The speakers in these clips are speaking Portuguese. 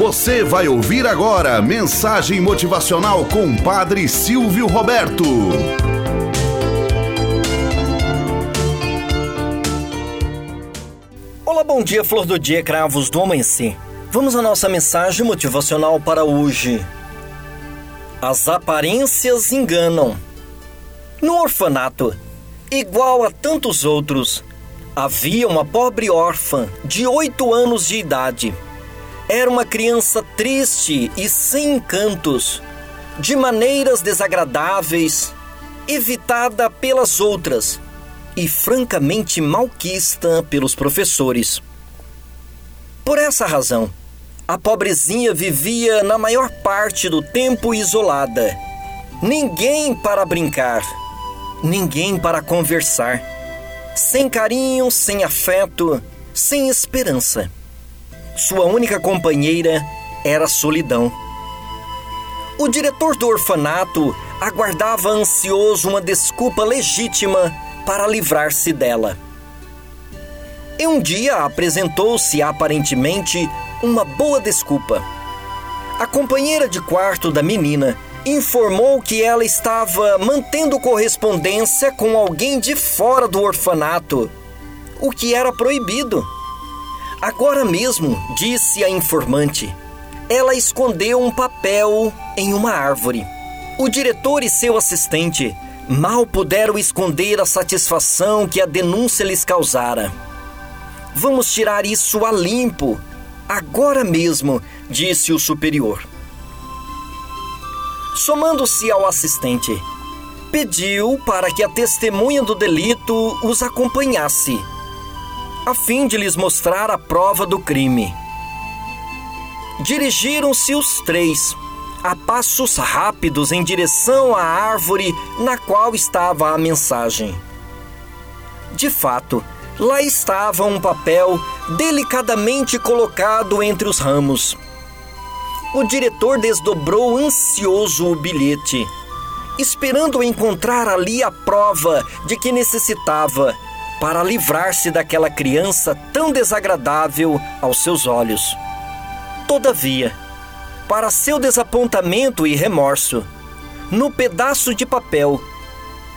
Você vai ouvir agora mensagem motivacional com Padre Silvio Roberto. Olá, bom dia, flor do dia, cravos do amanhecer. Vamos à nossa mensagem motivacional para hoje. As aparências enganam. No orfanato, igual a tantos outros, havia uma pobre órfã de oito anos de idade era uma criança triste e sem encantos, de maneiras desagradáveis, evitada pelas outras e francamente malquista pelos professores. Por essa razão, a pobrezinha vivia na maior parte do tempo isolada. Ninguém para brincar, ninguém para conversar, sem carinho, sem afeto, sem esperança. Sua única companheira era a solidão. O diretor do orfanato aguardava ansioso uma desculpa legítima para livrar-se dela. E um dia apresentou-se aparentemente uma boa desculpa. A companheira de quarto da menina informou que ela estava mantendo correspondência com alguém de fora do orfanato, o que era proibido. Agora mesmo, disse a informante. Ela escondeu um papel em uma árvore. O diretor e seu assistente mal puderam esconder a satisfação que a denúncia lhes causara. Vamos tirar isso a limpo, agora mesmo, disse o superior. Somando-se ao assistente, pediu para que a testemunha do delito os acompanhasse a fim de lhes mostrar a prova do crime. Dirigiram-se os três, a passos rápidos, em direção à árvore na qual estava a mensagem. De fato, lá estava um papel delicadamente colocado entre os ramos. O diretor desdobrou ansioso o bilhete, esperando encontrar ali a prova de que necessitava para livrar-se daquela criança tão desagradável aos seus olhos. Todavia, para seu desapontamento e remorso, no pedaço de papel,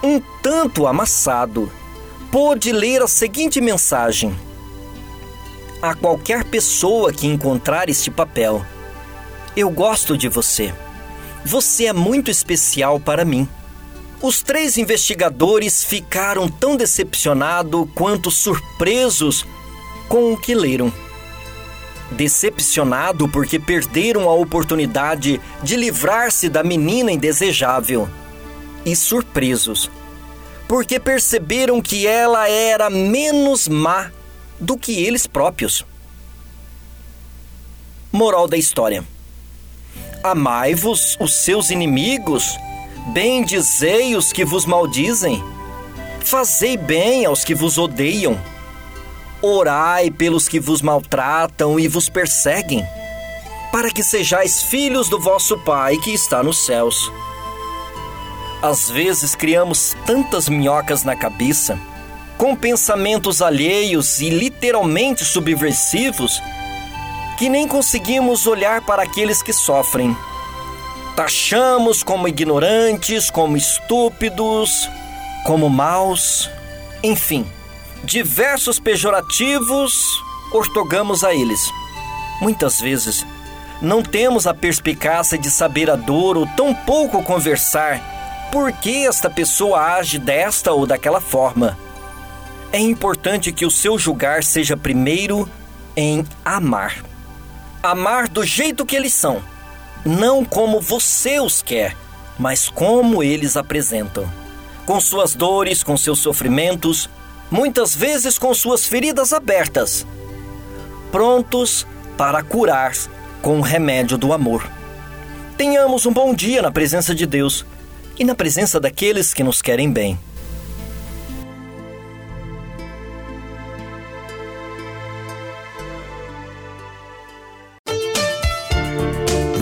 um tanto amassado, pôde ler a seguinte mensagem: A qualquer pessoa que encontrar este papel, eu gosto de você. Você é muito especial para mim. Os três investigadores ficaram tão decepcionados quanto surpresos com o que leram. Decepcionado porque perderam a oportunidade de livrar-se da menina indesejável. E surpresos porque perceberam que ela era menos má do que eles próprios. Moral da história: Amai-vos os seus inimigos Bendizei os que vos maldizem, fazei bem aos que vos odeiam, orai pelos que vos maltratam e vos perseguem, para que sejais filhos do vosso Pai que está nos céus. Às vezes criamos tantas minhocas na cabeça, com pensamentos alheios e literalmente subversivos, que nem conseguimos olhar para aqueles que sofrem taxamos como ignorantes, como estúpidos, como maus, enfim, diversos pejorativos ortogamos a eles. Muitas vezes não temos a perspicácia de saber a dor ou tão pouco conversar por que esta pessoa age desta ou daquela forma. É importante que o seu julgar seja primeiro em amar. Amar do jeito que eles são não como você os quer, mas como eles apresentam. Com suas dores, com seus sofrimentos, muitas vezes com suas feridas abertas, prontos para curar com o remédio do amor. Tenhamos um bom dia na presença de Deus e na presença daqueles que nos querem bem.